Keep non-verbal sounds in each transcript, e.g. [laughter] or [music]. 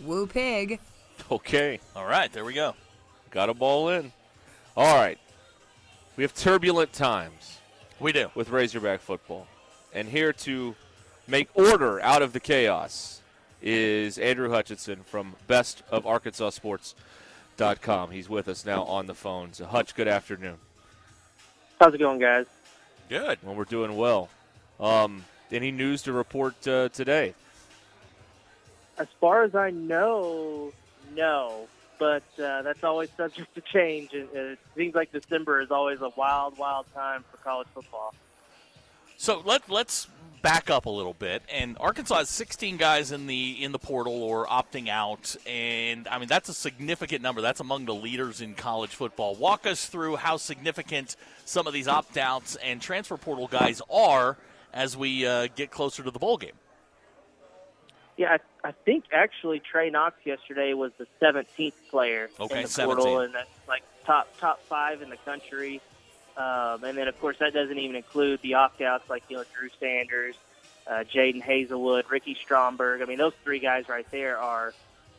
Woo pig. Okay. All right. There we go. Got a ball in. All right. We have turbulent times. We do. With Razorback football. And here to make order out of the chaos is Andrew Hutchinson from Best of bestofarkansassports.com. He's with us now on the phone. So, Hutch, good afternoon. How's it going, guys? Good. Well, we're doing well. Um, any news to report uh, today? As far as I know, no. But uh, that's always subject to change. And it seems like December is always a wild, wild time for college football. So let let's back up a little bit. And Arkansas has 16 guys in the in the portal or opting out, and I mean that's a significant number. That's among the leaders in college football. Walk us through how significant some of these opt outs and transfer portal guys are as we uh, get closer to the bowl game. Yeah, I, I think actually Trey Knox yesterday was the 17th player okay, in the 17. portal, and that's like top top five in the country. Um, and then, of course, that doesn't even include the opt-outs like you know Drew Sanders, uh, Jadon Haselwood, Ricky Stromberg. I mean, those three guys right there are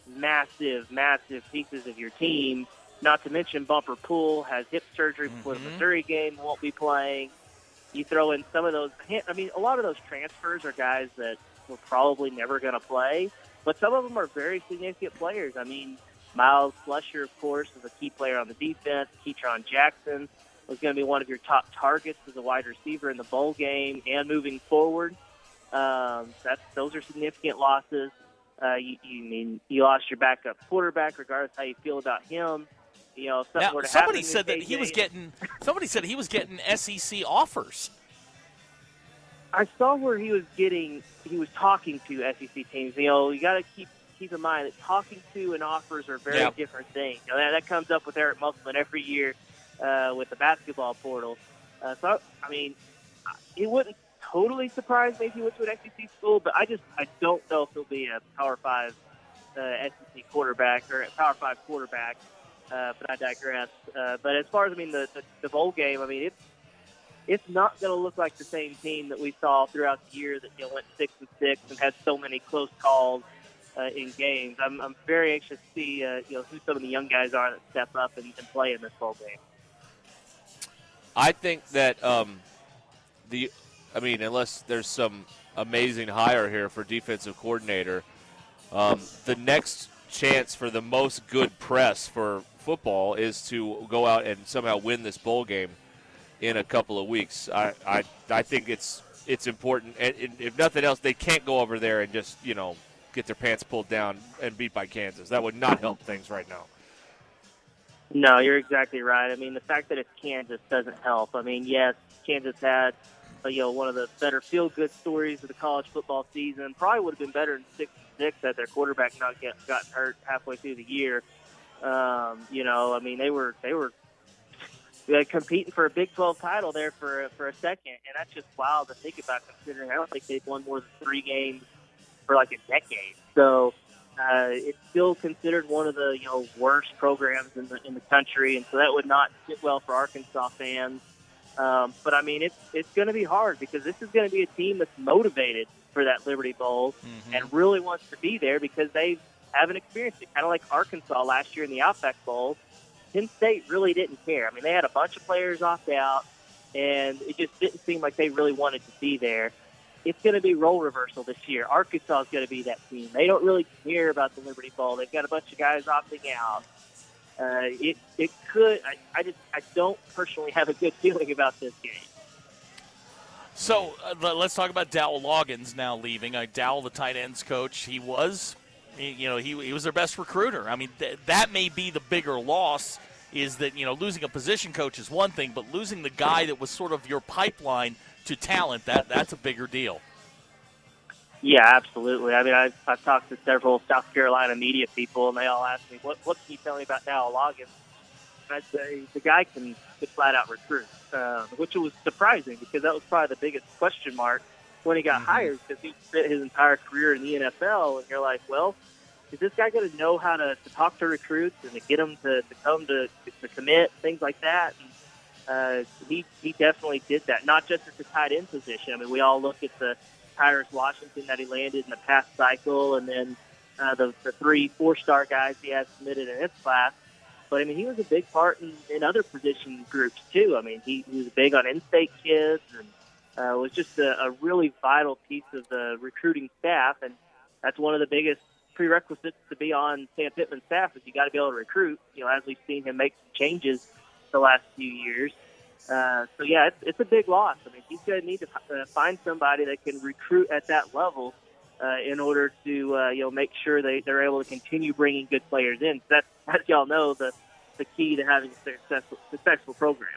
massive, massive pieces of your team. Not to mention Bumper Pool has hip surgery before the Missouri game, won't be playing. You throw in some of those. I mean, a lot of those transfers are guys that were probably never going to play, but some of them are very significant players. I mean, Miles Fletcher, of course, is a key player on the defense. Ketron Jackson was going to be one of your top targets as a wide receiver in the bowl game and moving forward. Um, that's those are significant losses. Uh, you, you mean you lost your backup quarterback, regardless how you feel about him. You know, if something Now, were to somebody said that he was getting. Somebody said he was getting SEC offers. I saw where he was getting, he was talking to SEC teams. You know, you got to keep keep in mind that talking to and offers are very Yeah. different things. You know, that, that comes up with Eric Musselman every year uh, with the basketball portal. Uh, so, I mean, it wouldn't totally surprise me if he went to an SEC school, but I just I don't know if he'll be a Power Five uh, SEC quarterback or a Power Five quarterback. Uh, but I digress. Uh, but as far as I mean the, the the bowl game, I mean it's it's not going to look like the same team that we saw throughout the year that you know went six and six and had so many close calls uh, in games. I'm, I'm very anxious to see uh, you know who some of the young guys are that step up and, and play in this bowl game. I think that um, the, I mean, unless there's some amazing hire here for defensive coordinator, um, the next chance for the most good press for football is to go out and somehow win this bowl game in a couple of weeks. I, I, I think it's it's important, and, if nothing else, they can't go over there and just you know get their pants pulled down and beat by Kansas. That would not help things right now. No, you're exactly right. I mean, the fact that it's Kansas doesn't help. I mean, yes, Kansas had uh, you know one of the better feel good stories of the college football season. Probably would have been better in six six had their quarterback not get gotten hurt halfway through the year. Um, you know, I mean, they were they were uh, competing for a Big 12 title there for for a second, and that's just wild to think about. Considering I don't think they've won more than three games for like a decade. So uh, it's still considered one of the you know worst programs in the in the country, and so that would not sit well for Arkansas fans. Um, but I mean, it's it's going to be hard because this is going to be a team that's motivated for that Liberty Bowl Mm-hmm. and really wants to be there because they haven't experienced it. Kind of like Arkansas last year in the Outback Bowl. Penn State really didn't care. I mean, they had a bunch of players opt out, and it just didn't seem like they really wanted to be there. It's going to be role reversal this year. Arkansas is going to be that team. They don't really care about the Liberty Bowl. They've got a bunch of guys opting out. Uh, it it could. I, I just I don't personally have a good [laughs] feeling about this game. So uh, let- let's talk about Dowell Loggins now leaving. Uh, Dowell, the tight ends coach, he was, you know, he, he was their best recruiter. I mean, th- that may be the bigger loss. Is that you know losing a position coach is one thing, but losing the guy that was sort of your pipeline to talent that that's a bigger deal. Yeah, absolutely. I mean, I've, I've talked to several South Carolina media people, and they all ask me, "What what can you tell me about Dowell Loggins?" I'd say the guy can, can flat out recruit, uh, which was surprising because that was probably the biggest question mark when he got hired because he spent his entire career in the NFL, and you're like, well. Is this guy going to know how to, to talk to recruits and to get them to, to come to, to commit things like that? And, uh, he he definitely did that. Not just at the tight end position. I mean, we all look at the Tyrus Washington that he landed in the past cycle, and then uh, the, the three four-star guys he had submitted in his class. But I mean, he was a big part in, in other position groups too. I mean, he, he was big on in-state kids, and uh, was just a, a really vital piece of the recruiting staff. And that's one of the biggest prerequisites to be on Sam Pittman's staff is you got to be able to recruit. You know, as we've seen him make some changes the last few years. Uh, so yeah, it's, it's a big loss. I mean, he's going to need to uh, find somebody that can recruit at that level uh, in order to uh, you know make sure they they're able to continue bringing good players in. That's as y'all know the the key to having a successful successful program.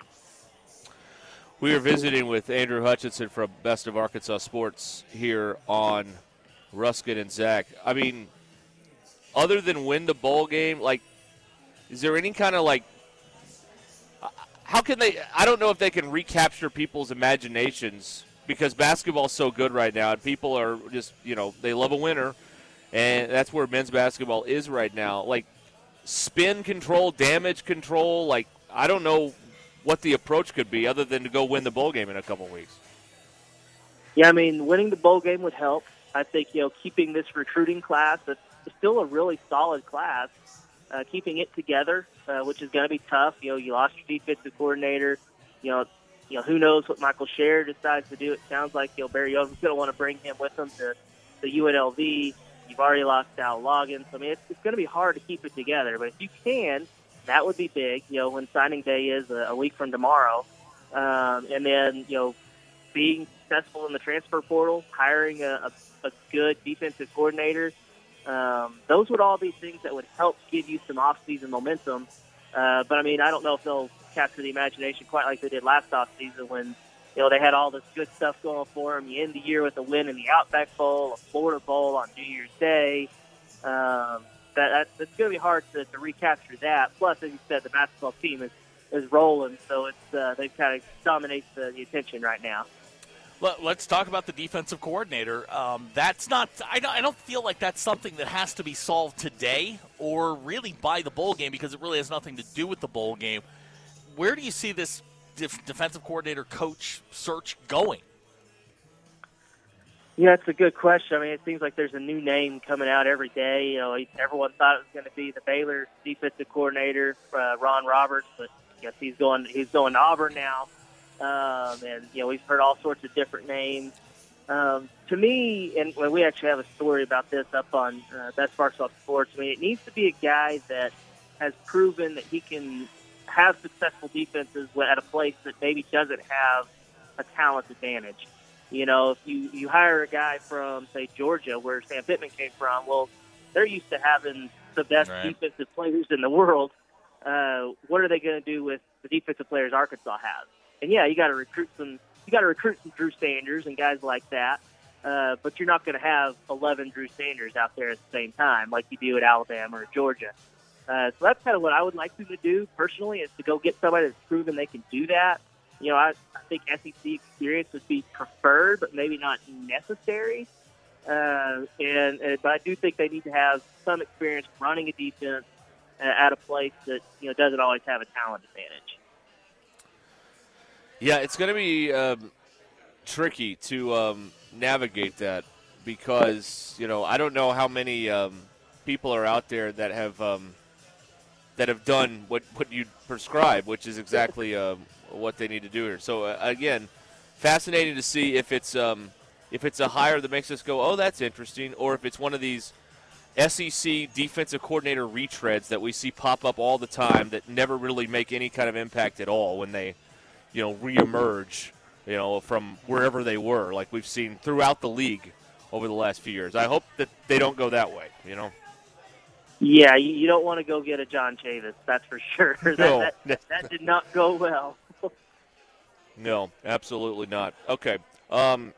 We are visiting with Andrew Hutchinson from Best of Arkansas Sports here on Ruskin and Zach. I mean, other than win the bowl game, like, is there any kind of like, how can they? I don't know if they can recapture people's imaginations because basketball's so good right now, and people are just, you know, they love a winner, and that's where men's basketball is right now. Like, spin control, damage control, like, I don't know what the approach could be other than to go win the bowl game in a couple weeks. Yeah, I mean, winning the bowl game would help. I think you know keeping this recruiting class that's still a really solid class, uh, keeping it together, uh, which is going to be tough. You know, you lost your defensive coordinator. You know, you know who knows what Michael Scherer decides to do. It sounds like you know Barry Odom's going to want to bring him with him to the UNLV. You've already lost Al Loggins. I mean, it's, it's going to be hard to keep it together. But if you can, that would be big. You know, when signing day is a, a week from tomorrow, um, and then you know being successful in the transfer portal, hiring a, a, a good defensive coordinator. Um, those would all be things that would help give you some off-season momentum. Uh, but I mean, I don't know if they'll capture the imagination quite like they did last off-season when you know they had all this good stuff going for them. You end the year with a win in the Outback Bowl, a Florida Bowl on New Year's Day. Um, that, that it's going to be hard to, to recapture that. Plus, as you said, the basketball team is is rolling, so it's uh, they kind of dominate the, the attention right now. Let, us talk about the defensive coordinator. Um, that's not. I don't, I don't feel like that's something that has to be solved today or really by the bowl game because it really has nothing to do with the bowl game. Where do you see this def- defensive coordinator coach search going? Yeah, it's a good question. I mean, it seems like there's a new name coming out every day. You know, everyone thought it was going to be the Baylor defensive coordinator, uh, Ron Roberts, but I guess he's going he's going to Auburn now. Um, and you know, we've heard all sorts of different names. Um, to me, and well, we actually have a story about this up on uh, Best Arkansas Sports. I mean, it needs to be a guy that has proven that he can have successful defenses at a place that maybe doesn't have a talent advantage. You know, if you you hire a guy from say Georgia, where Sam Pittman came from, well, they're used to having the best Right. defensive players in the world. uh, what are they going to do with the defensive players Arkansas has? And yeah, you got to recruit some. You got to recruit some Drew Sanders and guys like that. Uh, but you're not going to have 11 Drew Sanders out there at the same time like you do at Alabama or Georgia. Uh, so that's kind of what I would like them to do personally is to go get somebody that's proven they can do that. You know, I, I think SEC experience would be preferred, but maybe not necessary. Uh, and, and but I do think they need to have some experience running a defense uh, at a place that you know doesn't always have a talent advantage. Yeah, it's going to be um, tricky to um, navigate that because you know I don't know how many um, people are out there that have um, that have done what what you prescribe, which is exactly um, what they need to do here. So uh, again, fascinating to see if it's um, if it's a hire that makes us go, oh, that's interesting, or if it's one of these SEC defensive coordinator retreads that we see pop up all the time that never really make any kind of impact at all when they, you know, reemerge, you know, from wherever they were, like we've seen throughout the league over the last few years. I hope that they don't go that way, you know. Yeah, you, don't want to go get a John Chavis, that's for sure. [laughs] that, No. that, that did not go well. No, absolutely not. Okay. Um,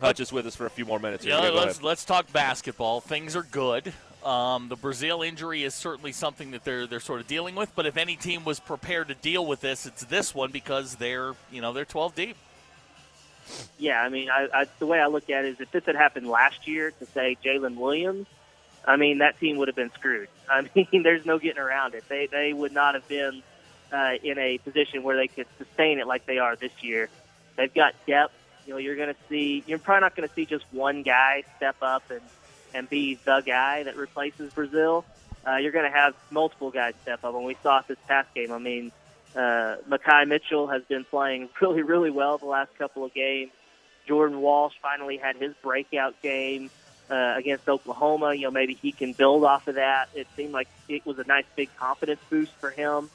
Hutch is with us for a few more minutes. Here. Yeah, Yeah, let's ahead. let's talk basketball. Things are good. Um, the Brazile injury is certainly something that they're they're sort of dealing with. But if any team was prepared to deal with this, it's this one because they're you know they're 12 deep. Yeah, I mean, I, I, the way I look at it is if this had happened last year to say Jaylin Williams, I mean that team would have been screwed. [laughs] I mean, there's no getting around it. They they would not have been uh, in a position where they could sustain it like they are this year. They've got depth. You know, you're going to see. You're probably not going to see just one guy step up and and be the guy that replaces Brazile. Uh, you're going to have multiple guys step up, and we saw this past game. I mean, uh, Makhi Mitchell has been playing [laughs] really, really well the last couple of games. Jordan Walsh finally had his breakout game uh, against Oklahoma. You know, maybe he can build off of that. It seemed like it was a nice big confidence boost for him.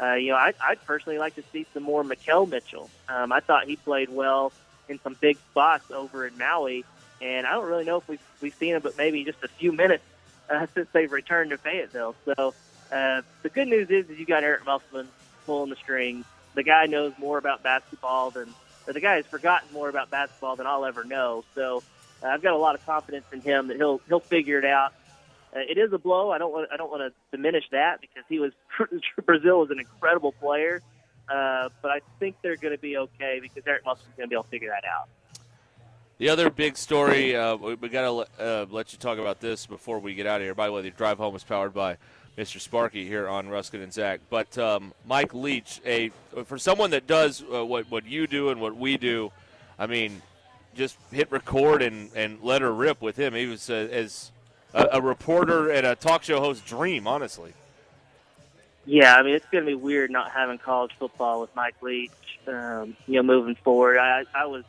Uh, you know, I, I'd personally like to see some more Makhel Mitchell. Um, I thought he played well in some big spots over in Maui, and I don't really know if we've, we've seen him, but maybe just a few minutes uh, [laughs] since they've returned to Fayetteville. So uh, the good news is, is you got Eric Musselman pulling the strings. The guy knows more about basketball than, the guy has forgotten more about basketball than I'll ever know. So uh, I've got a lot of confidence in him that he'll he'll figure it out. Uh, it is a blow. I don't want I don't want to diminish that because he was [laughs] Brazile was an incredible player, uh, but I think they're going to be okay because Eric Musselman's going to be able to figure that out. The other big story, uh, we, we got to uh, let you talk about this before we get out of here. By the way, the drive home is powered by Mr. Sparky here on Ruskin and Zach. But um, Mike Leach, a for someone that does uh, what what you do and what we do, I mean, just hit record and, and let her rip with him. He was as a, a reporter and a talk show host dream, honestly. Yeah, I mean it's going to be weird not having college football with Mike Leach. Um, you know, moving forward, I, I was,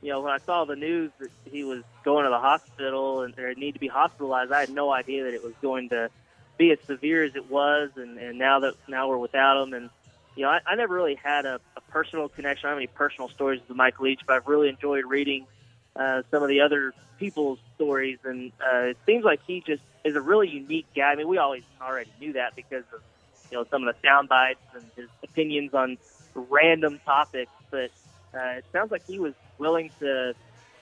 you know, when I saw the news that he was going to the hospital and or need to be hospitalized, I had no idea that it was going to be as severe as it was. And, and now that now we're without him, and you know, I, I never really had a, a personal connection. I don't have any personal stories with Mike Leach, but I've really enjoyed reading uh, some of the other people's stories, and uh, it seems like he just is a really unique guy. I mean, we always already knew that because of you know some of the sound bites and his opinions on random topics, but uh, it sounds like he was willing to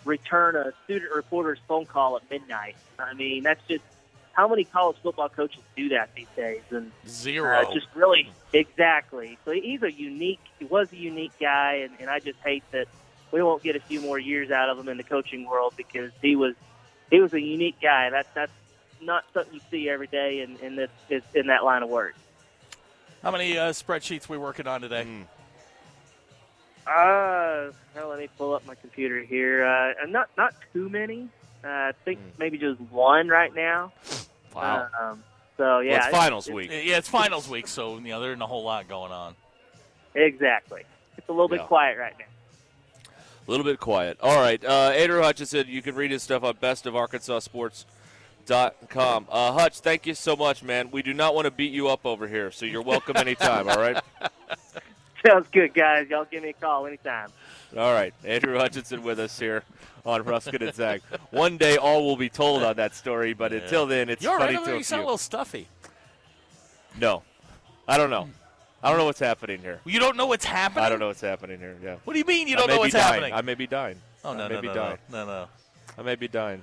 return a student reporter's phone call at midnight. I mean, that's just how many college football coaches do that these days, and Zero. uh, just really exactly. So he's a unique. He was a unique guy, and, and I just hate that we won't get a few more years out of him in the coaching world because he was he was a unique guy. That's that's not something you see every day in in this in that line of work. How many uh, spreadsheets we working on today? Uh, well, let me pull up my computer here. Uh, not not too many. Uh, I think maybe just one right now. [sighs] Wow. Um, so yeah, well, it's finals it's- week. Yeah, it's finals week, so you know there isn't a whole lot going on. Exactly. It's a little bit quiet right now. A little bit quiet. All right. Uh, Andrew Hutchinson, you can read his stuff on bestofarkansassports.com. Uh, Hutch, thank you so much, man. We do not want to beat you up over here, so you're welcome anytime, all right? [laughs] Sounds good, guys. Y'all give me a call anytime. All right. Andrew Hutchinson with us here on Ruskin and Zach. One day all will be told on that story, but until then, it's You're funny right over to there. a You sound a little stuffy. No. I don't know. I don't know what's happening here. You don't know what's happening. I don't know what's happening here. Yeah. What do you mean you I don't may know be what's dying. happening? I may be dying. oh no I may no be no, dying. no no no. I may be dying.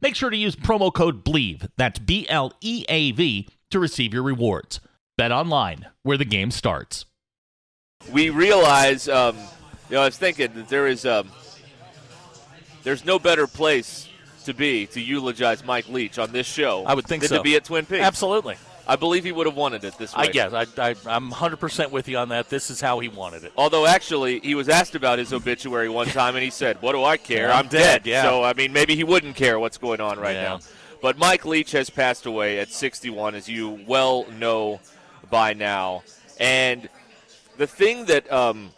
Make sure to use promo code BLEAV, that's B L E A V, to receive your rewards. Bet online, where the game starts. We realize, um, you know, I was thinking that there is, um, there's no better place to be to eulogize Mike Leach on this show. I would think than so. to be at Twin Peaks. Absolutely. I believe he would have wanted it this way. I guess I, I I'm 100 percent with you on that. This is how he wanted it. Although actually, he was asked about his obituary one [laughs] time, and he said, "What do I care? Yeah, I'm, I'm dead, dead." yeah. So I mean, maybe he wouldn't care what's going on right Yeah. now. But Mike Leach has passed away at 61, as you well know by now. And the thing that um,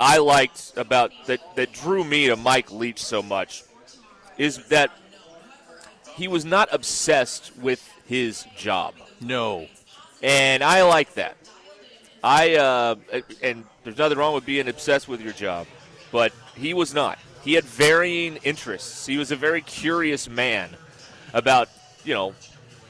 I liked about that that drew me to Mike Leach so much is that he was not obsessed with his job No. and I like that. I uh, and there's nothing wrong with being obsessed with your job, but he was not. He had varying interests. He was a very curious man about you know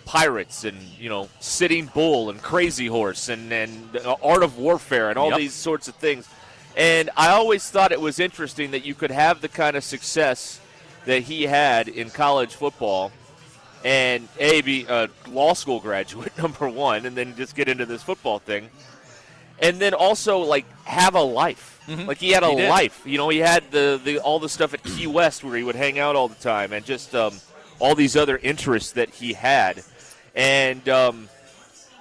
pirates and you know sitting bull and crazy horse and and art of warfare and all Yep. these sorts of things. And I always thought it was interesting that you could have the kind of success that he had in college football and a be a law school graduate [laughs] number one and then just get into this football thing. And then also like have a life. Like he had a Mm-hmm. He life. You know he had the, the all the stuff at key west where he would hang out all the time and just um, all these other interests that he had. And um,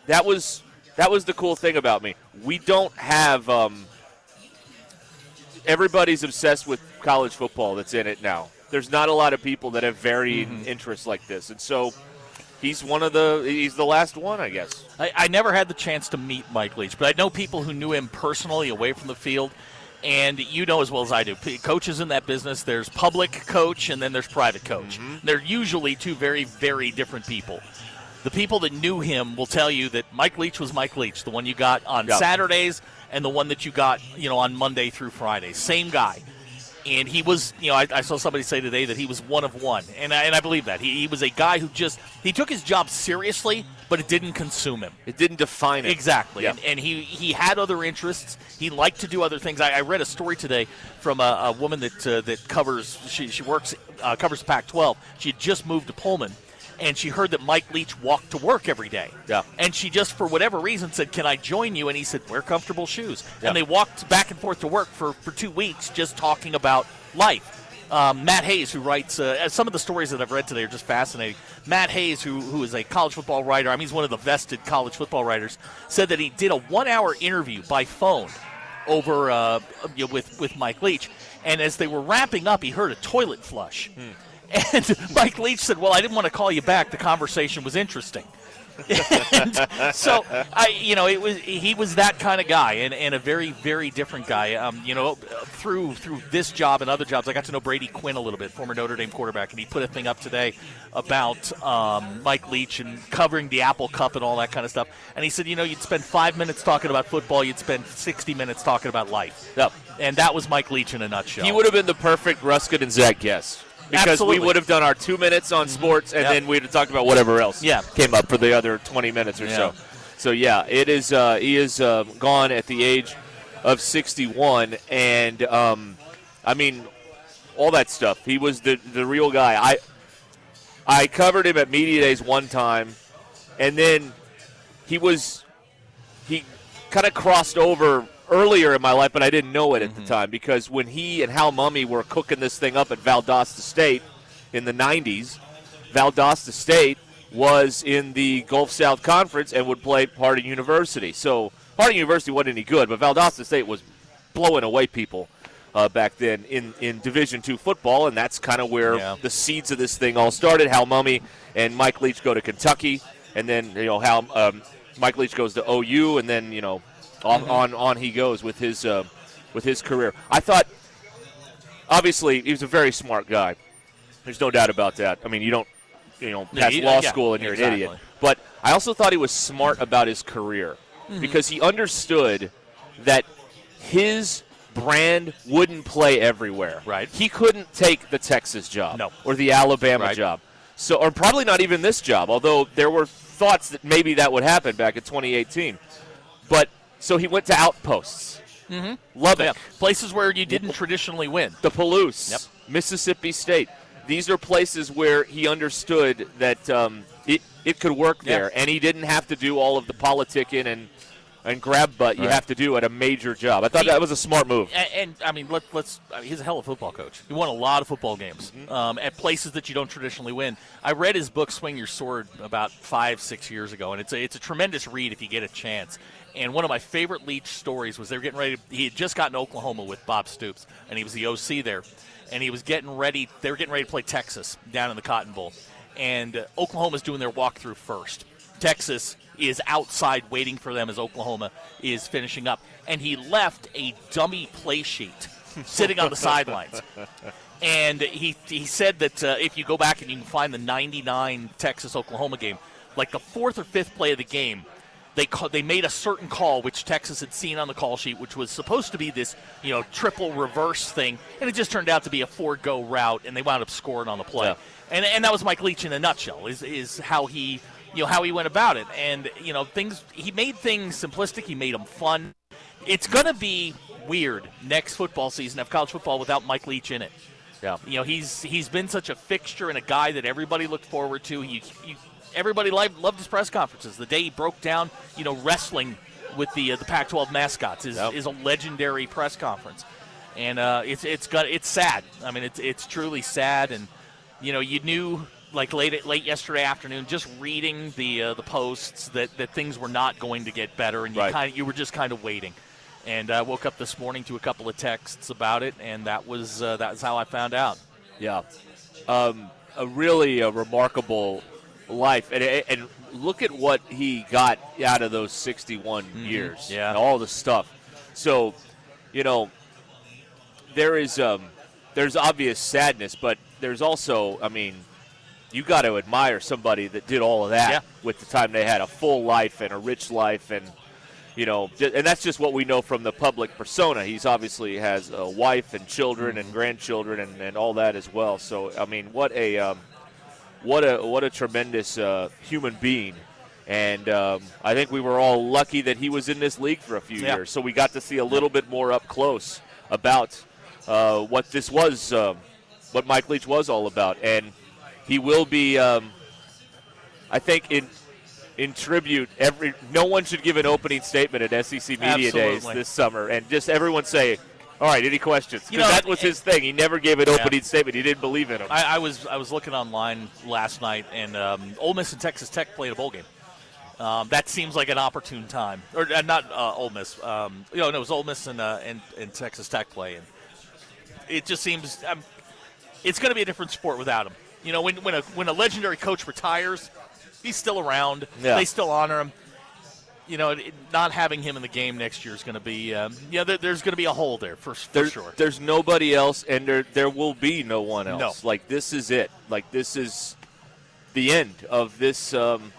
that was that was the cool thing about me. We don't have um, everybody's obsessed with college football that's in it now. There's not a lot of people that have varying Mm-hmm. interests like this, and so he's one of the he's the last one, I guess. I, I never had the chance to meet Mike Leach, but I know people who knew him personally away from the field. And you know as well as I do, coaches in that business, there's public coach and then there's private coach. They're usually two very, very different people. The people that knew him will tell you that Mike Leach was Mike Leach, the one you got on Yeah. Saturdays and the one that you got, you know, on Monday through Friday. Same guy. And he was, you know, I, I saw somebody say today that he was one of one, and I, and I believe that he, he was a guy who just he took his job seriously, but it didn't consume him. It didn't define him Exactly, Yeah. and, and he he had other interests. He liked to do other things. I, I read a story today from a, a woman that uh, that covers she she works uh, covers the Pac-12. She had just moved to Pullman, and she heard that Mike Leach walked to work every day. Yeah. and she just for whatever reason said, "Can I join you?" And he said, "Wear comfortable shoes." Yeah. And they walked back and forth to work for for two weeks, just talking about life. Um, Matt Hayes, who writes uh, some of the stories that I've read today, are just fascinating. Matt Hayes, who who is a college football writer, I mean, he's one of the vested college football writers, said that he did a one-hour interview by phone over uh, with with Mike Leach, and as they were wrapping up, he heard a toilet flush, and [laughs] Mike Leach said, "Well, I didn't want to call you back. The conversation was interesting." [laughs] so I, you know, it was he was that kind of guy, and, and a very very different guy. Um, you know, through through this job and other jobs, I got to know Brady Quinn a little bit, former Notre Dame quarterback, and he put a thing up today about um, Mike Leach and covering the Apple Cup and all that kind of stuff. And he said, you know, you'd spend five minutes talking about football, you'd spend sixty minutes talking about life. Yep. And that was Mike Leach in a nutshell. He would have been the perfect Ruskin and Zach guest. Because Absolutely. Mm-hmm. we would have done our two minutes on sports, and Yep. then we'd have talked about whatever else Yeah. came up for the other 20 minutes or Yeah. so. So yeah, it is. Uh, he is uh, gone at the age of 61, and um, I mean, all that stuff. He was the the real guy. I I covered him at media days one time, and then he was he kind of crossed over earlier in my life, but I didn't know it at Mm-hmm. the time because when he and Hal Mumme were cooking this thing up at Valdosta State in the 90s, Valdosta State was in the Gulf South Conference and would play Harding University. So Harding University wasn't any good, but Valdosta State was blowing away people uh, back then in, in Division two football, and that's kind of where Yeah. the seeds of this thing all started. Hal Mumme and Mike Leach go to Kentucky, and then you know Hal um, Mike Leach goes to OU, and then you know on on, on he goes with his uh, with his career. I thought obviously he was a very smart guy. There's no doubt about that. I mean, you don't you know pass you- law yeah, school and you're an idiot. But I also thought he was smart about his career Mm-hmm. because he understood that his brand wouldn't play everywhere. Right. He couldn't take the Texas job No. or the Alabama Right. job. So or probably not even this job, although there were thoughts that maybe that would happen back in 2018. But so he went to outposts. Mm-hmm. Lubbock, Yeah, places where you didn't traditionally win. the Palouse, Yep. Mississippi State. These are places where he understood that um, it it could work Yeah. there, and he didn't have to do all of the politicking and and grab butt you Right. have to do at a major job. I thought He- that was a smart move. And, and I mean, let, let's. I mean, he's a hell of a football coach. He won a lot of football games Mm-hmm. um, at places that you don't traditionally win. I read his book "Swing Your Sword" about five, six years ago, and it's a it's a tremendous read if you get a chance. And one of my favorite Leach stories was they were getting ready. he had just gotten to Oklahoma with Bob Stoops, and he was the OC there, and he was getting ready. They were getting ready to play Texas down in the Cotton Bowl, and uh, Oklahoma's doing their walkthrough first. Texas is outside waiting for them as Oklahoma is finishing up. And he left a dummy play sheet [laughs] sitting on the sidelines. And he, he said that uh, if you go back and you can find the 99 Texas Oklahoma game, like the fourth or fifth play of the game, they ca- they made a certain call which Texas had seen on the call sheet, which was supposed to be this you know triple reverse thing, and it just turned out to be a four go route, and they wound up scoring on the play. Yeah. And and that was Mike Leach in a nutshell. Is is how he you know how he went about it, and you know things he made things simplistic. He made them fun. It's gonna be weird next football season of college football without Mike Leach in it. Yeah. You know, he's he's been such a fixture and a guy that everybody looked forward to. He, he, everybody loved, loved his press conferences. The day he broke down, you know, wrestling with the uh, the Pac-12 mascots is, Yep. is a legendary press conference, and uh, it's it's got it's sad. I mean, it's it's truly sad, and you know, you knew like late late yesterday afternoon, just reading the uh, the posts that, that things were not going to get better, and you Right. kind you were just kind of waiting. And I woke up this morning to a couple of texts about it, and that was uh, that how I found out. Yeah, um, a really uh, remarkable life, and and look at what he got out of those 61 years. Mm-hmm. Yeah. all the stuff. So, you know, there is um, there's obvious sadness, but there's also, I mean, you got to admire somebody that did all of that Yeah. with the time they had a full life and a rich life and you know, and that's just what we know from the public persona. He's obviously has a wife and children and grandchildren and, and all that as well. So I mean, what a um, what a what a tremendous uh, human being. And um, I think we were all lucky that he was in this league for a few Yeah. years, so we got to see a little bit more up close about uh, what this was, um, what Mike Leach was all about. And he will be, um, I think, in in tribute. Every no one should give an opening statement at SEC Media Days this summer, and just everyone say, "All right, any questions?" You Because know, that was it- his thing. He never gave an Yeah. opening statement. He didn't believe in him. I, I was I was looking online last night, and um, Ole Miss and Texas Tech played a bowl game. Um, that seems like an opportune time, or uh, not uh, Ole Miss. Um, you know, no, it was Ole Miss and, uh, and and Texas Tech play, and it just seems um, it's going to be a different sport without him. You know, when when a when a legendary coach retires, he's still around. Yeah. They still honor him. You know, not having him in the game next year is going to be, um, yeah, there, there's going to be a hole there for, for sure. There's nobody else, and there there will be no one No. else. Like this is it. Like this is the end of this um,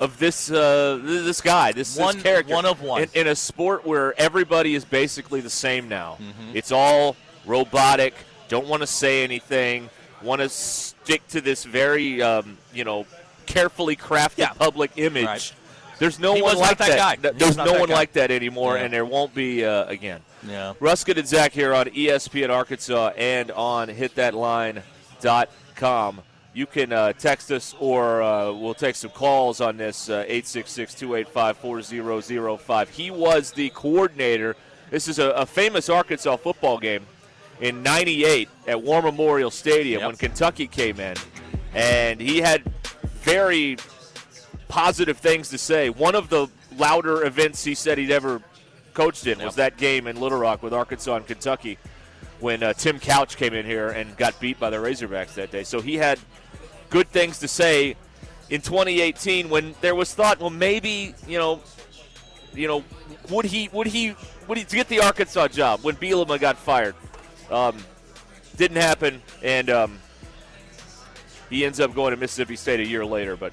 of this uh, this guy. This, this One- character. one of one. in, in a sport where everybody is basically the same now. Mm-hmm. It's all robotic. Don't want to say anything. Want to stick to this very um, you know carefully crafted Yeah. public image. Right. There's no He one like that guy. Th- There's no that one guy. like that anymore, Yeah. and there won't be uh, again. yeah. Ruskin and Zach here on E ESPN Arkansas and on hitthatline.com. you can uh, text us or uh, we'll take some calls on this uh, 866 285 4005. He was the coordinator. This is a, a, famous Arkansas football game in 98 at War Memorial Stadium yep. when Kentucky came in. And he had very positive things to say. One of the louder events he said he'd ever coached in was that game in Little Rock with Arkansas and Kentucky when uh, Tim Couch came in here and got beat by the Razorbacks that day. So he had good things to say in 2018 when there was thought, well, maybe you know, you know, would he would he would he get the Arkansas job when Bielema got fired? Um, didn't happen, and um, he ends up going to Mississippi State a year later. But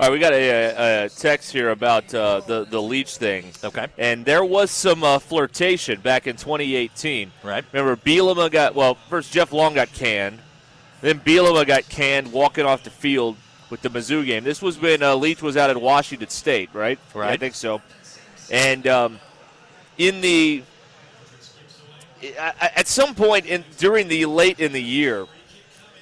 All right, we got a, a text here about uh, the the Leach thing. Okay, and there was some uh, flirtation back in 2018. Right. Remember, Bielema got well. First, Jeff Long got canned. Then Bielema got canned walking off the field with the Mizzou game. This was when uh, Leach was out at Washington State, right? Right. Yeah, I think so. And um, in the at some point in during the late in the year,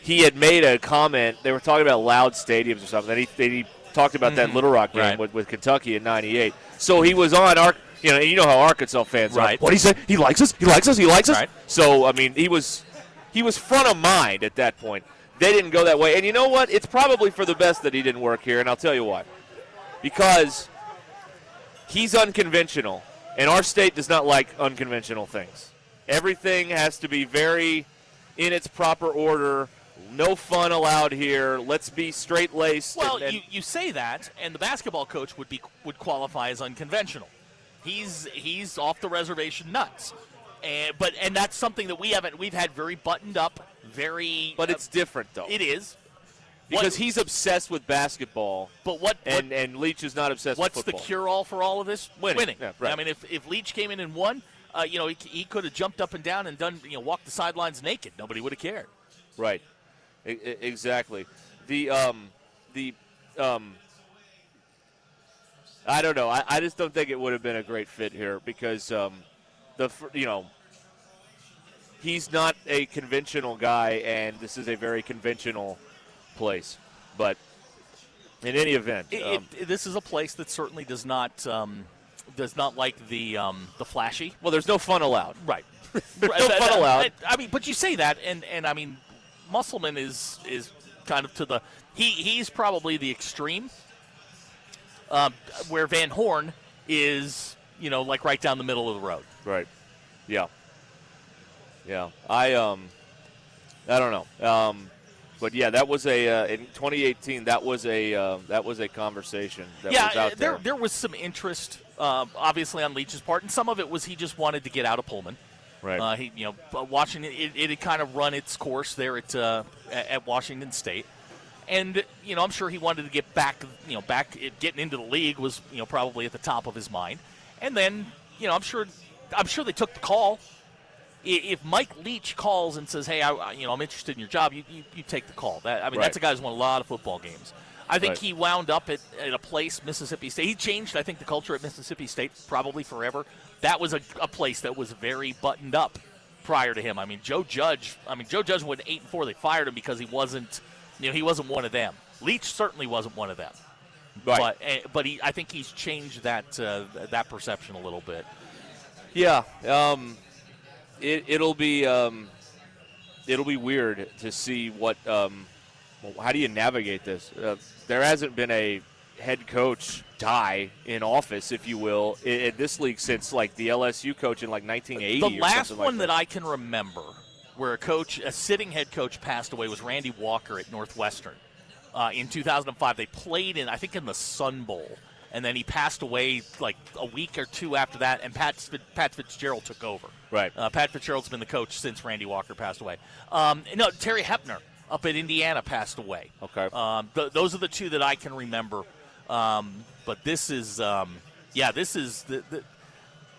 he had made a comment. They were talking about loud stadiums or something. And he, he talked about mm-hmm. that Little Rock game right. with, with Kentucky in '98. So he was on our, you know, you know how Arkansas fans right. are. What he say? He likes us. He likes us. He likes us. Right. So I mean, he was he was front of mind at that point. They didn't go that way, and you know what? It's probably for the best that he didn't work here, and I'll tell you why. Because he's unconventional, and our state does not like unconventional things. Everything has to be very in its proper order no fun allowed here. Let's be straight laced. Well, and, and you, you say that, and the basketball coach would be would qualify as unconventional. He's he's off the reservation nuts, and but and that's something that we haven't. We've had very buttoned up, very. But uh, it's different though. It is because what, he's obsessed with basketball. But what and what, and Leach is not obsessed. With. What's the cure all for all of this? Winning. Winning. Yeah, right. I mean, if if Leach came in and won, uh, you know, he, he could have jumped up and down and done, you know, walked the sidelines naked. Nobody would have cared. Right. Exactly. The um, the um, I don't know. I, I just don't think it would have been a great fit here because um, the you know he's not a conventional guy, and this is a very conventional place. But in any event, it, um, it, this is a place that certainly does not um, does not like the um, the flashy. Well, there's no fun allowed. Right. [laughs] there's no fun allowed. I mean, but you say that, and and I mean, Musselman is is kind of to the he he's probably the extreme. Um, where Van Horn is, you know, like right down the middle of the road. Right. Yeah. Yeah. I um, I don't know. Um, but yeah, that was a uh, in 2018. That was a uh, that was a conversation. That yeah, was out there. there there was some interest, uh, obviously on Leach's part, and some of it was he just wanted to get out of Pullman. Right. Uh, he, you know, Washington, it, it, had kind of run its course there at uh, at Washington State, and you know, I'm sure he wanted to get back. You know, back getting into the league was you know probably at the top of his mind, and then you know, I'm sure, I'm sure they took the call. If Mike Leach calls and says, "Hey, I, you know, I'm interested in your job," you, you, you take the call. That I mean, right. that's a guy who's won a lot of football games. I think right. he wound up at, at a place, Mississippi State. He changed, I think, the culture at Mississippi State probably forever. That was a, a place that was very buttoned up prior to him. I mean, Joe Judge. I mean, Joe Judge went eight and four. They fired him because he wasn't, you know, he wasn't one of them. Leach certainly wasn't one of them. Right. But eh, but he, I think he's changed that uh, that perception a little bit. Yeah, um, it, it'll be um, it'll be weird to see what. Um, well, how do you navigate this? Uh, there hasn't been a head coach die in office, if you will, in, in this league since like the LSU coach in like 1980. The last one like that I can remember where a coach, a sitting head coach, passed away was Randy Walker at Northwestern uh, in 2005. They played in, I think, in the Sun Bowl, and then he passed away like a week or two after that, and Pat Pat Fitzgerald took over. Right. Uh, Pat Fitzgerald's been the coach since Randy Walker passed away. Um, no, Terry Hoeppner up at Indiana passed away. Okay. Um, th- those are the two that I can remember. Um, but this is, um, yeah, this is the, the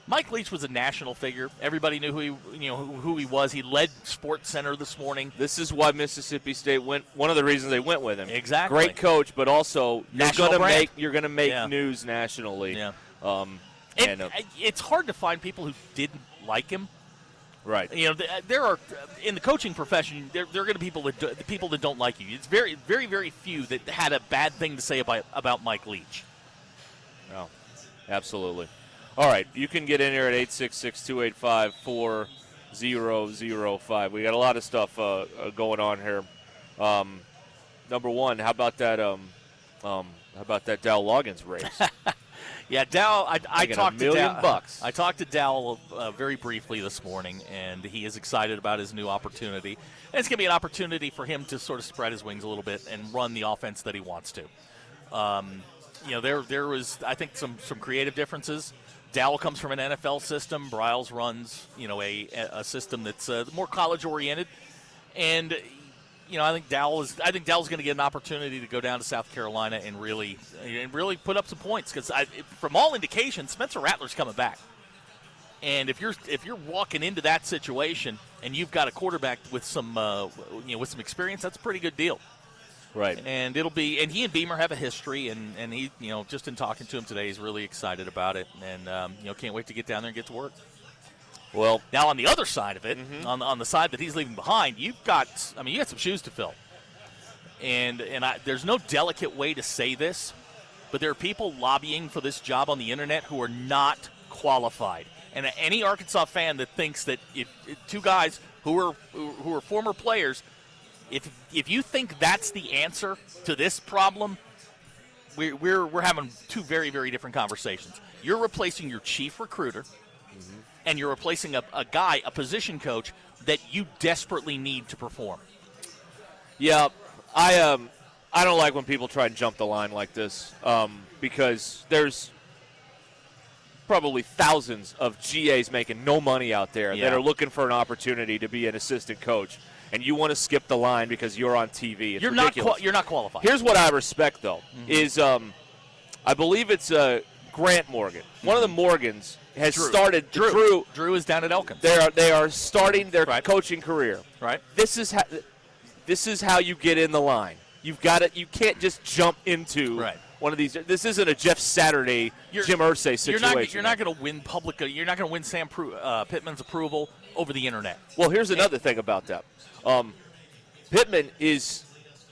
Mike Leach was a national figure. Everybody knew who he, you know, who, who he was. He led Sports Center this morning. This is why Mississippi State went. One of the reasons they went with him. Exactly. Great coach, but also you're gonna brand. make you're gonna make Yeah. news nationally. Yeah. Um, It- and uh, it's hard to find people who didn't like him. right. You know, there are in the coaching profession. There, there are going to be people that do, people that don't like you. It's very, very, very few that had a bad thing to say about about Mike Leach. Absolutely. All right, you can get in here at 866-285-4005. We got a lot of stuff uh, uh, going on here. Um, number one, how about that? Um, um, how about that Dow Loggins race? [laughs] Yeah, Dow. I, I talked million to Dow, bucks. I talked to Dow uh, very briefly this morning, and he is excited about his new opportunity. And it's going to be an opportunity for him to sort of spread his wings a little bit and run the offense that he wants to. Um, you know, there there was I think some some creative differences. Dow comes from an NFL system. Briles runs you know a a system that's uh, more college oriented, and you know I think Dow is I think Dow's going to get an opportunity to go down to South Carolina and really and really put up some points because from all indications Spencer Rattler's coming back. And if you're if you're walking into that situation and you've got a quarterback with some uh, you know with some experience, that's a pretty good deal. Right. And it'll be and he and Beamer have a history, and and he you know just in talking to him today, he's really excited about it, and um, you know can't wait to get down there and get to work. Well, Now on the other side of it, on the, on the side that he's leaving behind, you've got I mean you got some shoes to fill, and and I, there's no delicate way to say this, but there are people lobbying for this job on the internet who are not qualified. And any Arkansas fan that thinks that if, if two guys who are who who are former players, if if you think that's the answer to this problem, we're we're, we're having two very very different conversations. You're replacing your chief recruiter, and you're replacing a, a guy, a position coach that you desperately need to perform. Yeah, I um, I don't like when people try and jump the line like this um, because there's probably thousands of GAs making no money out there that are looking for an opportunity to be an assistant coach, and you want to skip the line because you're on TV. It's you're not qual- you're not qualified. Here's what I respect, though, is um, I believe it's uh, Grant Morgan. One of the Morgans has Drew. started. Drew. Drew. Drew is down at Elkins. They are they are starting their Right. coaching career. Right. This is how this is how you get in the line. You've got to You can't just jump into Right. one of these. This isn't a Jeff Saturday, You're- Jim Irsay You're situation. not you're not going to win public. You're not going to win Sam Pru- uh, Pittman's approval over the internet. Well, here's another thing about that. Um, Pittman is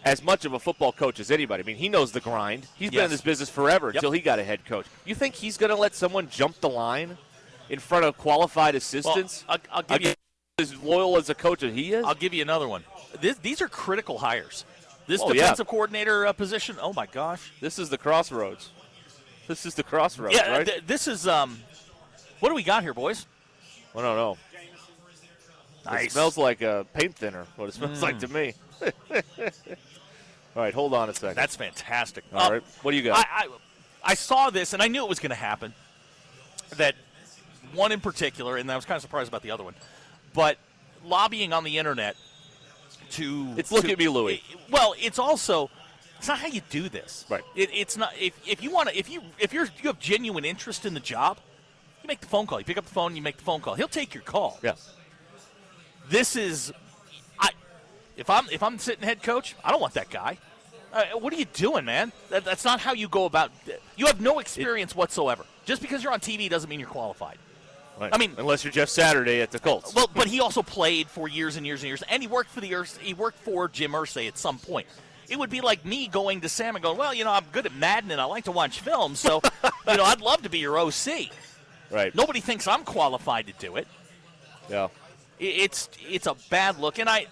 as much of a football coach as anybody. I mean, he knows the grind. He's been in this business forever Yep. until he got a head coach. You think he's going to let someone jump the line in front of qualified assistants? I'll, I'll give you. as loyal as a coach as he is? I'll give you another one. This, these are critical hires. This Oh, yeah. defensive coordinator uh, position. Oh my gosh. This is the crossroads. This is the crossroads, yeah. right? th- this is um. What do we got here, boys? I don't know. It smells like a paint thinner. What it smells like to me. [laughs] All right, hold on a second. That's fantastic. All Uh, right, what do you got? I, I, I saw this and I knew it was going to happen. That one in particular, and I was kind of surprised about the other one, but lobbying on the internet to It's look to- at me, Louie. well, it's also it's not how you do this. Right. It, it's not if, if you want to if you if you're you have genuine interest in the job, you make the phone call. You pick up the phone. You make the phone call. He'll take your call. yeah. This is, I, if I'm if I'm sitting head coach, I don't want that guy. Uh, what are you doing, man? That, that's not how you go about. You have no experience whatsoever. Just because you're on TV doesn't mean you're qualified. Right. I mean, unless you're Jeff Saturday at the Colts. Well, but he also played for years and years and years, and he worked for the Urs- he worked for Jim Irsay at some point. It would be like me going to Sam and going, "Well, you know, I'm good at Madden and I like to watch films, so [laughs] you know, I'd love to be your OC." Right. Nobody thinks I'm qualified to do it. Yeah. It's it's a bad look, and I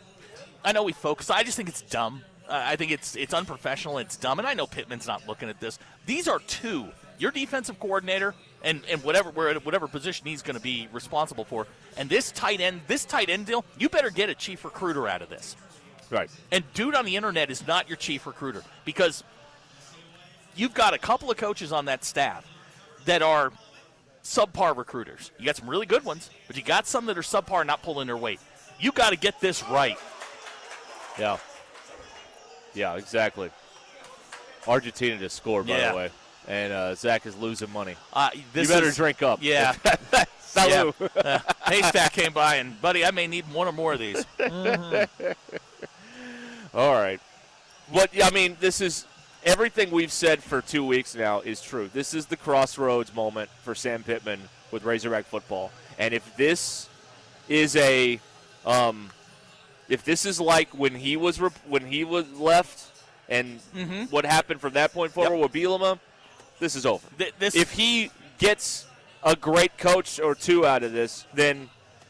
I know we focus. I just think it's dumb. Uh, I think it's it's unprofessional. It's dumb, and I know Pittman's not looking at this. These are two. Your defensive coordinator and, and whatever whatever position he's going to be responsible for, and this tight end this tight end deal. You better get a chief recruiter out of this. Right. And dude on the internet is not your chief recruiter because you've got a couple of coaches on that staff that are subpar recruiters. You got some really good ones, but you got some that are subpar, not pulling their weight. You got to get this right. Yeah. Yeah, exactly. Argentina just scored, by Yeah. the way. And uh, Zach is losing money. Uh, you better is- drink up. Yeah. [laughs] Salud. Yeah. Uh, Haystack came by, and buddy, I may need one or more of these. [laughs] All right. What I mean, this is everything we've said for two weeks now is true. This is the crossroads moment for Sam Pittman with Razorback football. And if this is a, um, if this is like when he was rep- when he was left, and Mhm. what happened from that point forward with Bielema, this is over. this- if he gets a great coach or two out of this, then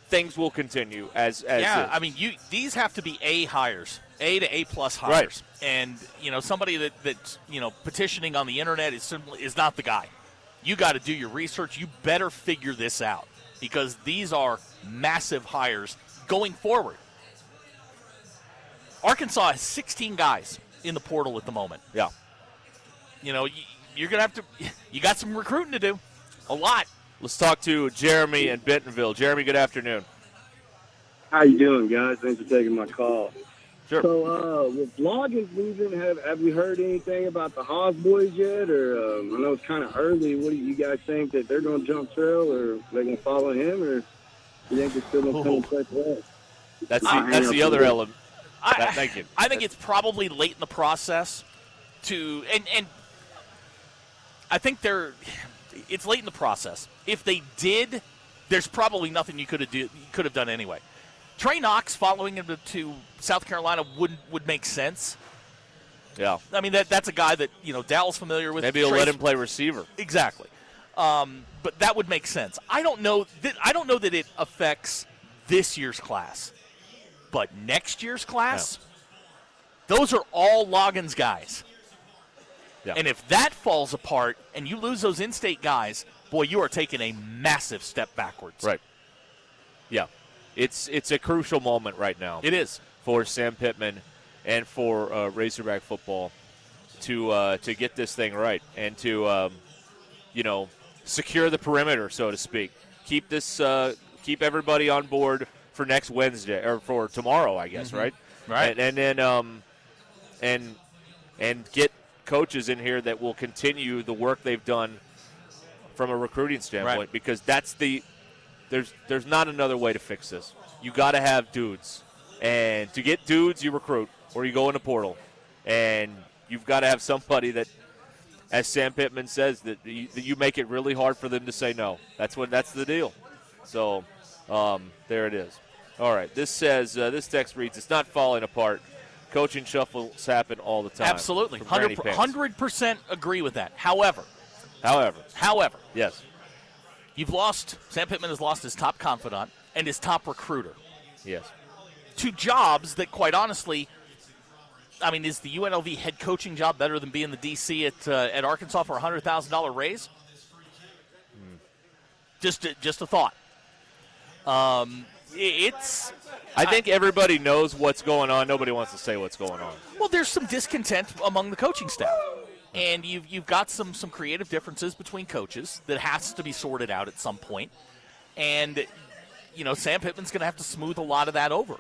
things will continue as as yeah, is. I mean, you these have to be A hires, A to A plus Right. hires, and you know somebody that that you know petitioning on the internet is simply is not the guy. You got to do your research. You better figure this out because these are massive hires going forward. Arkansas has 16 guys in the portal at the moment. Yeah. You know, you're gonna have to. [laughs] You got some recruiting to do, a lot. Let's talk to Jeremy in Bentonville. Jeremy, good afternoon. How you doing, guys? Thanks for taking my call. Sure. So, uh, with Loggins leaving, have have we heard anything about the Haas boys yet? Or um, I know it's kind of early. What do you guys think that they're going to jump trail, or they're going to follow him, or you think they're still going to come and play for us? That's the, hang that's the other you. element. That- thank you. I think it's probably late in the process to and and I think they're it's late in the process. If they did, there's probably nothing you could have do you could have done anyway. Trey Knox following him to, to South Carolina would would make sense. Yeah. I mean that that's a guy that you know Dowell's familiar with. Maybe he'll Trey's- let him play receiver. Exactly. Um, but that would make sense. I don't know. That, I don't know that it affects this year's class, but next year's class, those are all Loggins guys. Yeah. And if that falls apart and you lose those in-state guys, boy, you are taking a massive step backwards. Right. Yeah. It's it's a crucial moment right now. It is for Sam Pittman and for uh, Razorback football to uh, to get this thing right and to um, you know secure the perimeter, so to speak. Keep this uh, keep everybody on board for next Wednesday or for tomorrow, I guess. Mhm. Right. Right. And, and then um, and and get coaches in here that will continue the work they've done from a recruiting standpoint Right. because that's the there's there's not another way to fix this. You got to have dudes, and to get dudes, you recruit or you go in a portal, and you've got to have somebody that, as Sam Pittman says, that you, that you make it really hard for them to say no. That's what that's the deal. So um, there it is. All right. This says uh, this text reads: It's not falling apart. Coaching shuffles happen all the time. Absolutely, From Granny Pants. hundred percent agree with that. However, However, however, yes, you've lost. Sam Pittman has lost his top confidant and his top recruiter. yes. two jobs that, quite honestly, I mean, is the UNLV head coaching job better than being the DC at uh, at Arkansas for a hundred thousand dollar raise? Just a, just a thought. Um, it's I think everybody knows what's going on. Nobody wants to say what's going on. well, there's some discontent among the coaching staff, and you've you've got some some creative differences between coaches that has to be sorted out at some point, and you know Sam Pittman's going to have to smooth a lot of that over.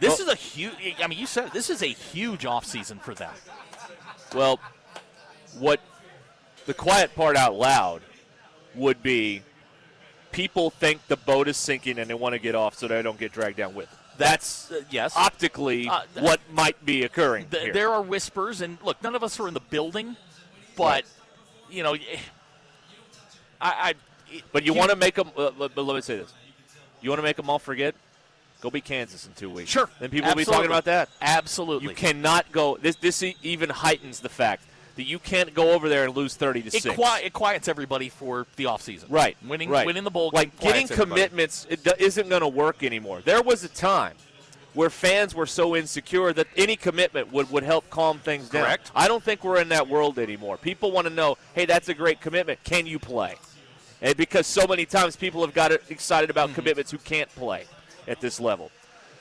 This is a huge. I mean, you said it, this is a huge offseason for them. Well, what the quiet part out loud would be people think the boat is sinking and they want to get off so they don't get dragged down with it. That's uh, yes. Optically, Uh, th- what might be occurring Th- here. there are whispers, and look, none of us are in the building, but you know, I, I But you want to make them. Uh, but let me say this: you want to make them all forget. Go beat Kansas in two weeks. Sure. Then people will be talking about that. Absolutely. You cannot go. This this even heightens the fact that you can't go over there and lose thirty to It, six. qui- it quiets everybody for the offseason. Right. Winning, right. winning the bowl game. Like getting commitments it do- isn't going to work anymore. There was a time where fans were so insecure that any commitment would, would help calm things down. Correct. I don't think we're in that world anymore. People want to know, hey, that's a great commitment. Can you play? And because so many times people have got excited about Mm-hmm. commitments who can't play at this level.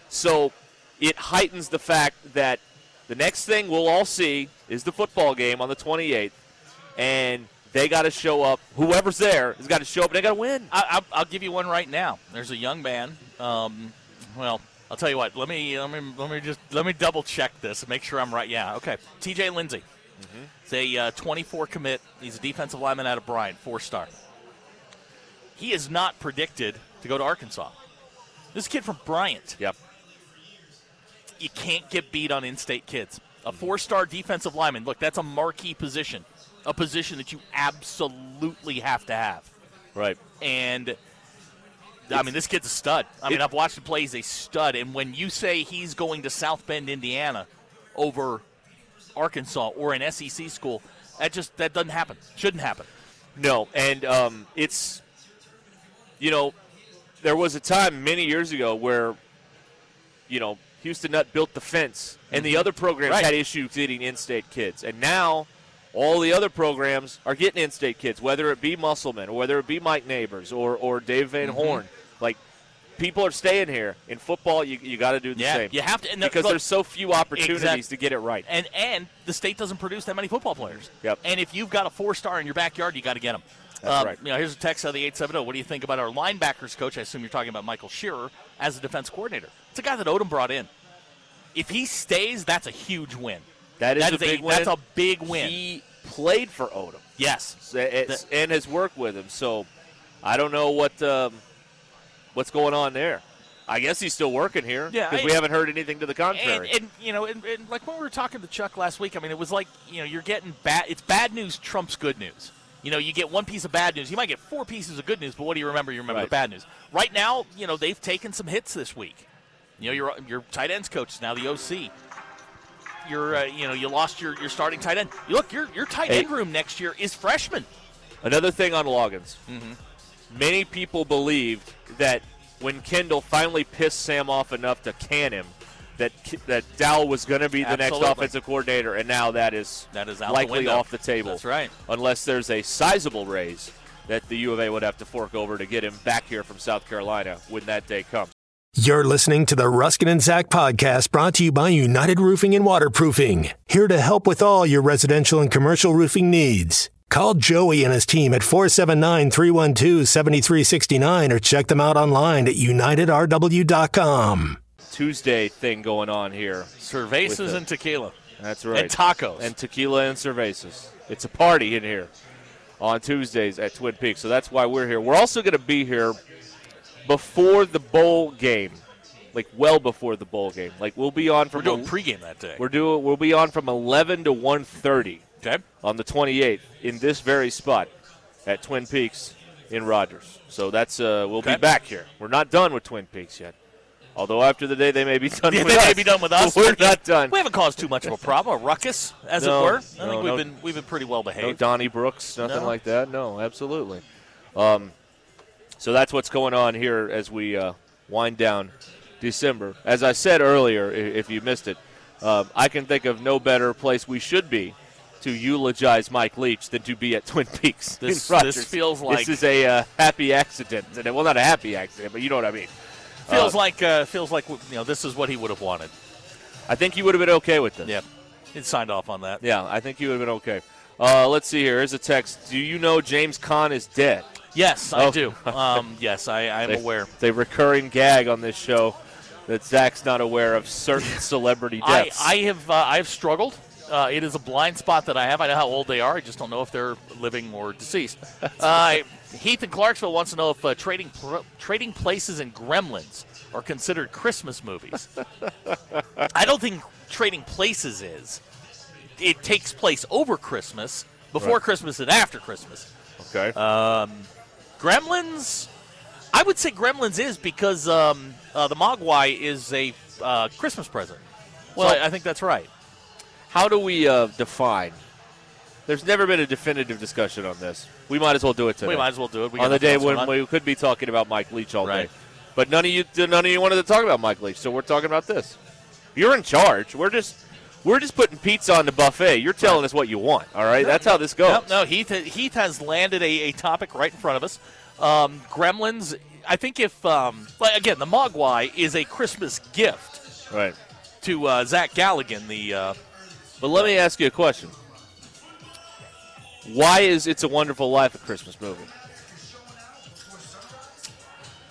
So it heightens the fact that the next thing we'll all see is the football game on the 28th, and they got to show up. Whoever's there has got to show up. and They got to win. I, I'll, I'll give you one right now. There's a young man. Um, well, I'll tell you what. Let me let me let me just let me double check this and make sure I'm right. Yeah, okay. T.J. Lindsey. He's a uh, 24 commit. He's a defensive lineman out of Bryant, four star. He is not predicted to go to Arkansas. This kid from Bryant. Yep. You can't get beat on in-state kids. A four-star defensive lineman. Look, that's a marquee position, a position that you absolutely have to have. Right. And I mean, this kid's a stud. I mean, I've watched him play. He's a stud. And when you say he's going to South Bend, Indiana, over Arkansas or an SEC school, that just that doesn't happen. Shouldn't happen. No, and um, it's you know there was a time many years ago where you know Houston Nutt built the fence, and the Mhm. other programs Right. had issues getting in-state kids, and now all the other programs are getting in-state kids, whether it be Musselman or whether it be Mike Neighbors or or Dave Van Mhm. Horn. Like people are staying here in football. You, you got to do the Yeah, same. you have to and because look- there's so few opportunities Exact- to get it right. And and the state doesn't produce that many football players. Yep. And if you've got a four-star in your backyard, you got to get them. That's uh, right. You know, here's a text out of the 870. What do you think about our linebackers coach? I assume you're talking about Michael Scherer as a defense coordinator. It's a guy that Odom brought in. If he stays, that's a huge win. That is That a big a, win. That's a big win. He played for Odom. Yes. It's- eh, eh, and has worked with him. So I don't know what um, what's going on there. I guess he's still working here Yeah, because I- we haven't heard anything to the And, contrary. and you know, and, and like when we were talking to Chuck last week, I mean, it was like you know, you're getting bad. It's bad news trumps good news. You know, you get one piece of bad news. You might get four pieces of good news, but what do you remember? You remember Right. the bad news. Right now, you know, they've taken some hits this week. You know, your your tight ends coach is now the OC. You're, uh, you know, you lost your, your starting tight end. You look, your your tight Hey. end room next year is freshman. Another thing on Loggins. Mm-hmm. Many people believed that when Kendal finally pissed Sam off enough to can him, that that Dow was going to be the Absolutely. next offensive coordinator, and now that is That is out the likely off the table. That's right. Unless there's a sizable raise that the U of A would have to fork over to get him back here from South Carolina when that day comes. You're listening to the Ruskin and Zach podcast brought to you by United Roofing and Waterproofing, here to help with all your residential and commercial roofing needs. Call Joey and his team at 479 312 7369 or check them out online at unitedrw.com. Tuesday thing going on here. Cervezas and tequila. That's right. And tacos. And tequila and cervezas. It's a party in here on Tuesdays at Twin Peaks. So that's why we're here. We're also going to be here before the bowl game. Like well before the bowl game. Like we'll be on from We're doing el- pregame that day. We're doing we'll be on from 11 to 1:30 Okay. on the 28th in this very spot at Twin Peaks in Rogers. So that's uh we'll Okay. be back here. We're not done with Twin Peaks yet. Although after the day they may be done Yeah, with they us. may be done with us. We're not done. We haven't caused too much of a problem, a ruckus, as No, it were. I no, think we've no. been we've been pretty well No behaved. Donnie Brooks, nothing No. like that. No, absolutely. Um, so that's what's going on here as we uh, wind down December. As I said earlier, if you missed it, um, I can think of no better place we should be to eulogize Mike Leach than to be at Twin Peaks. This- this feels like- this is a uh, happy accident. Well, not a happy accident, but you know what I mean. Feels Uh, like uh, feels like you know this is what he would have wanted. I think you would have been okay with this. Yeah, he signed off on that. Yeah, I think you would have been okay. Uh, let's see here. Here's a text. Do you know James Caan is dead? Yes, I Oh. do. [laughs] Um, yes, I, I'm They- aware. It's a recurring gag on this show that Zach's not aware of certain [laughs] celebrity deaths. I have uh, I've struggled. Uh, it is a blind spot that I have. I know how old they are. I just don't know if they're living or deceased. [laughs] Uh, Heath in Clarksville wants to know if uh, trading Pl- trading places and Gremlins are considered Christmas movies. [laughs] I don't think trading places is. It takes place over Christmas, before Right. Christmas, and after Christmas. okay. Um, Gremlins, I would say Gremlins is because um, uh, the Mogwai is a uh, Christmas present. Well, Well- I, I think that's right. How do we uh, define? There's never been a definitive discussion on this. We might as well do it today. We might as well do it. We on the day when on. we could be talking about Mike Leach all Right. day. But none of you, none of you wanted to talk about Mike Leach, so we're talking about this. You're in charge. We're just, we're just putting pizza on the buffet. You're telling us what you want. All right, that's how this goes. No, no Heath, Heath has landed a, a topic right in front of us. Um, Gremlins, I think if, um, like, again, the Mogwai is a Christmas gift Right. to uh, Zach Galligan, the. Uh, But let me ask you a question. Why is It's a Wonderful Life a Christmas movie?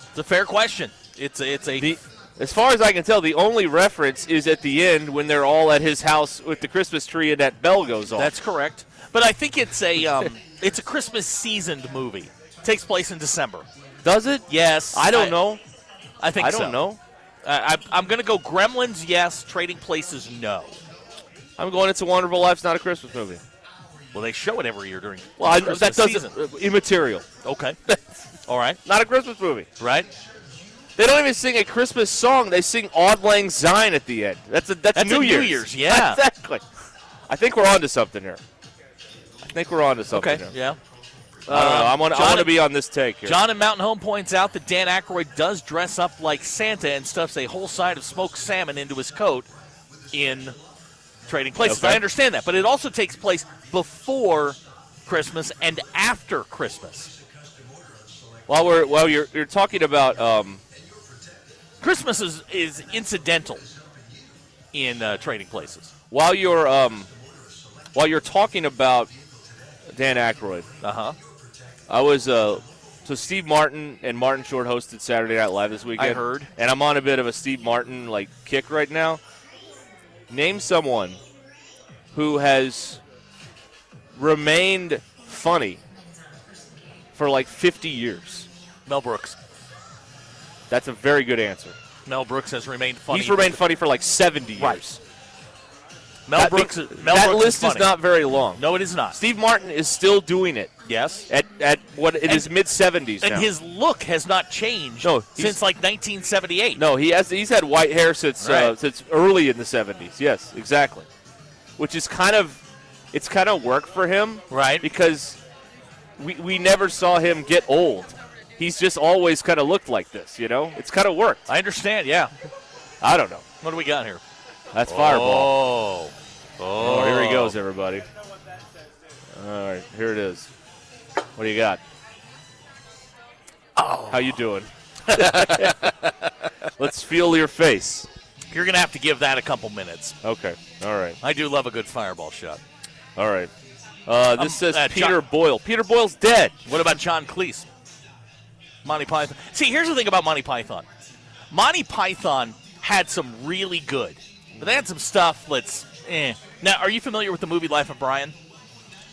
it's a fair question. It's a, it's a The, as far as I can tell, the only reference is at the end when they're all at his house with the Christmas tree and that bell goes off. That's correct. But I think it's a um, [laughs] it's a Christmas seasoned movie. takes place in December. Does it? Yes. I don't know. I think I don't know. I, I, I'm going to go Gremlins. Yes. Trading Places. No. I'm going. It's a Wonderful Life's not a Christmas movie. Well, they show it every year during Well, I, that doesn't season. uh, immaterial. Okay. [laughs] All right. Not a Christmas movie. Right. They don't even sing a Christmas song. They sing "Auld Lang Syne" at the end. That's a that's, That's New a New Year's. Year's, [laughs] yeah. exactly. I think we're on to something here. I think we're on to something. Okay. here. Yeah. I don't know. I'm on, I want to be on this take here. John in Mountain Home points out that Dan Aykroyd does dress up like Santa and stuffs a whole side of smoked salmon into his coat in Trading Places. Okay. I understand that, but it also takes place before Christmas and after Christmas. While we're while you're you're talking about um, Christmas is, is incidental in uh, Trading Places. while you're um, while you're talking about Dan Aykroyd, Uh huh. I was uh, so Steve Martin and Martin Short hosted Saturday Night Live this weekend. I heard. and I'm on a bit of a Steve Martin like kick right now. Name someone who has remained funny for like 50 years. Mel Brooks. That's a very good answer. Mel Brooks has remained funny. He's remained funny for like 70 years. Right. Mel That- Brooks. Mel that Brooks list is, is not very long. No, it is not. Steve Martin is still doing it Yes. at, at what it And- is mid 70s And now. his look has not changed No, since like 1978. No, he has. He's had white hair since uh, since early in the '70s. Yes, exactly. Which is kind of, it's kind of worked for him, Right. Because we we never saw him get old. He's just always kind of looked like this, you know. It's kind of worked. I understand. Yeah. I don't know. What do we got here? That's Fireball. Oh. Oh, here he goes, everybody. All right, here it is. What do you got? Oh, how you doing? [laughs] Let's feel your face. You're gonna have to give that a couple minutes. Okay. All right. I do love a good fireball shot. All right. Uh, this Um, says uh, Peter John- Boyle. Peter Boyle's dead. What about John Cleese? Monty Python. See, here's the thing about Monty Python. Monty Python had some really good, but they had some stuff that's eh. Now, are you familiar with the movie Life of Brian?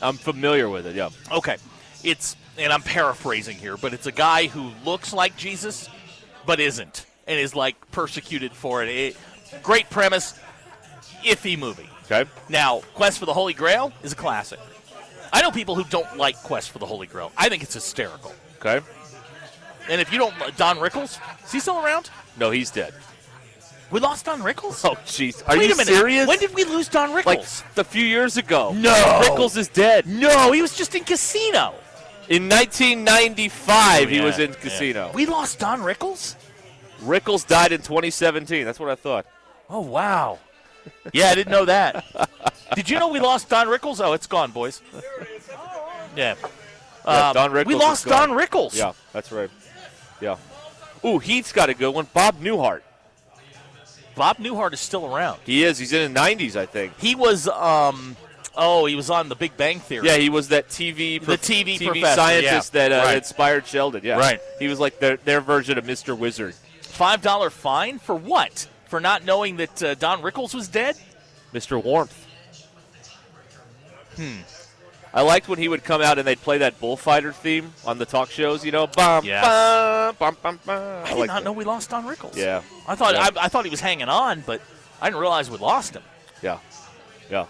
I'm familiar with it. Yeah. Okay. It's, and I'm paraphrasing here, but it's a guy who looks like Jesus, but isn't, and is like persecuted for it. It- great premise, iffy movie. Okay. Now, Quest for the Holy Grail is a classic. I know people who don't like Quest for the Holy Grail. I think it's hysterical. Okay. And if you don't, Don Rickles, is he still around? No, he's dead. We lost Don Rickles. Oh, jeez. Are Wait you a minute. serious? When did we lose Don Rickles? like a few years ago. No. Rickles is dead. no, he was just in Casino. In 1995, he Yeah, was in yeah. Casino. We lost Don Rickles. Rickles died in 2017. That's what I thought. Oh wow. [laughs] Yeah, I didn't know that. Did you know we lost Don Rickles? Oh, it's gone, boys. Yeah. Yeah, Um, Don Rickles. We is lost gone. Don Rickles. Yeah, that's right. Yeah. Ooh, Heath's got a good one. Bob Newhart. Bob Newhart is still around. He is. He's in the 90s, I think. He was um oh, he was on the Big Bang Theory. Yeah, he was that TV The TV professor, scientist yeah. that uh, Right. inspired Sheldon. Yeah, Right. He was like their their version of Mr. Wizard. Five dollar fine for what? For not knowing that uh, Don Rickles was dead? Mr. Warmth. Hmm. I liked when he would come out and they'd play that bullfighter theme on the talk shows. You know, bum Yes. bum bum bum bum. I, I, did like not that. know we lost Don Rickles. Yeah. I thought Yeah. I, I thought he was hanging on, but I didn't realize we lost him. Yeah, yeah.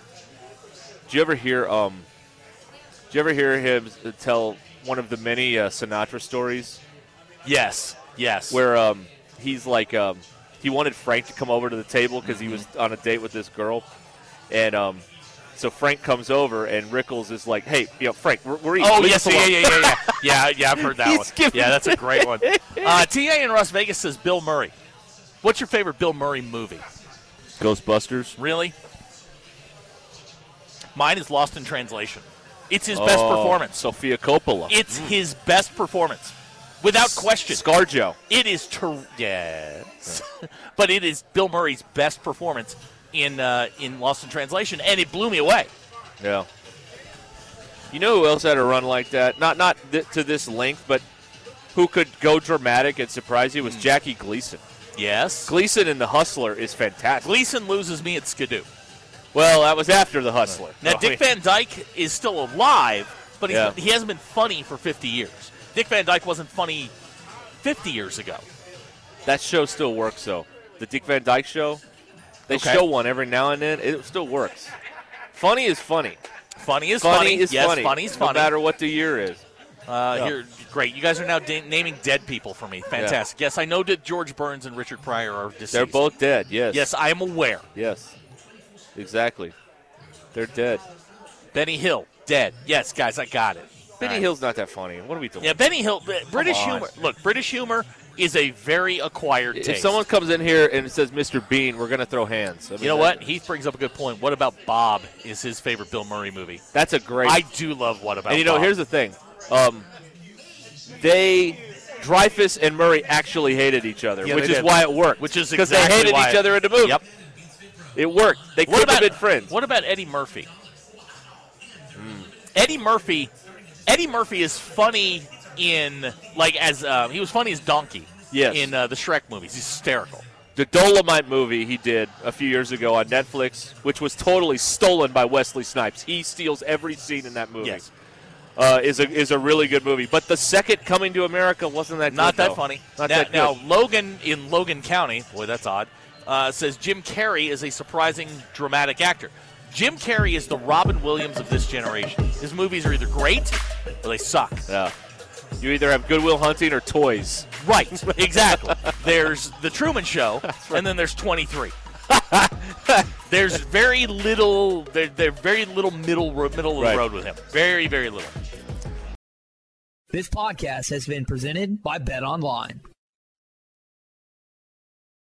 Did you ever hear? Um, did you ever hear him tell one of the many uh, Sinatra stories? Yes, yes. Where um, he's like, um, he wanted Frank to come over to the table because he was on a date with this girl, and um, so Frank comes over and Rickles is like, "Hey, you know, Frank, we're, we're eating. Oh yes, yeah, yeah, yeah, yeah, yeah, yeah. I've heard [laughs] that He's one. Yeah, that's a great one. [laughs] Uh, Ta in Las Vegas says Bill Murray. What's your favorite Bill Murray movie? Ghostbusters. Really? Mine is Lost in Translation. It's his best Oh, performance. Sofia Coppola. It's his best performance, without question. ScarJo. It is ter- yes, [laughs] but it is Bill Murray's best performance in uh, in Lost in Translation, and it blew me away. Yeah. You know who else had a run like that? Not not th- to this length, but who could go dramatic and surprise you was Hmm. Jackie Gleason. Yes. Gleason in The Hustler is fantastic. Gleason loses me at Skidoo. Well, that was after The Hustler. Now Dick Van Dyke is still alive, but he's, Yeah. he hasn't been funny for 50 years. Dick Van Dyke wasn't funny 50 years ago. that show still works though. The Dick Van Dyke Show. They Okay. show one every now and then. It still works. Funny is funny. Funny is funny. funny. is yes, funny. funny is No matter what the year is. Uh, Yeah. Here, great. You guys are now da- naming dead people for me. Fantastic. Yes, I know that George Burns and Richard Pryor are deceased. They're both dead. Yes. Yes, I am aware. Yes. Exactly. They're dead. Benny Hill dead. Yes, guys, I got it. Benny right. Hill's not that funny. What are we doing? Yeah, Benny Hill. British humor. Look, British humor is a very acquired If someone comes in here and says Mr. Bean, we're going to throw hands. I mean, you know what? Heath brings up a good point. What about Bob? Is his favorite Bill Murray movie? That's a great. I do love What About and you know, Bob. here's the thing. Um, they, Dreyfuss and Murray actually hated each other, Yeah, which is did. why it worked. Which is because exactly they hated why each other in the movie. Yep. It worked. They could have been friends. What about Eddie Murphy? Eddie Murphy. Eddie Murphy is funny in like as uh, he was funny as Donkey. Yes. In uh, the Shrek movies, he's hysterical. The Dolomite movie he did a few years ago on Netflix, which was totally stolen by Wesley Snipes. He steals every scene in that movie. Yes. Uh, is a is a really good movie, but the second Coming to America wasn't that Not good, that though. funny. Not now, that good. now, Logan in Logan County, boy, that's odd. Uh, says Jim Carrey is a surprising dramatic actor. Jim Carrey is the Robin Williams of this generation. His movies are either great or they suck. Yeah. You either have Goodwill Hunting or toys. Right, exactly. there's The Truman Show, [laughs] and then there's 23. [laughs] there's very little. There, there's very little middle middle of Right. the road with him. Very, very little. This podcast has been presented by Bet Online.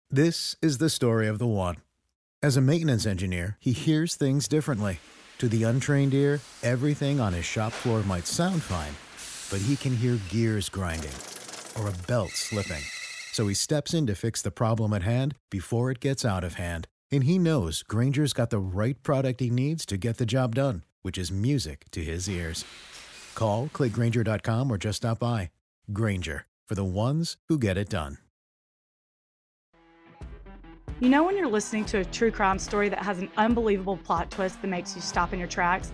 This is the story of the one. As a maintenance engineer, he hears things differently. To the untrained ear, everything on his shop floor might sound fine, but he can hear gears grinding or a belt slipping. So he steps in to fix the problem at hand before it gets out of hand. And he knows Grainger's got the right product he needs to get the job done, which is music to his ears. Call, clickgrainger.com, or just stop by. Granger, for the ones who get it done. You know, when you're listening to a true crime story that has an unbelievable plot twist that makes you stop in your tracks?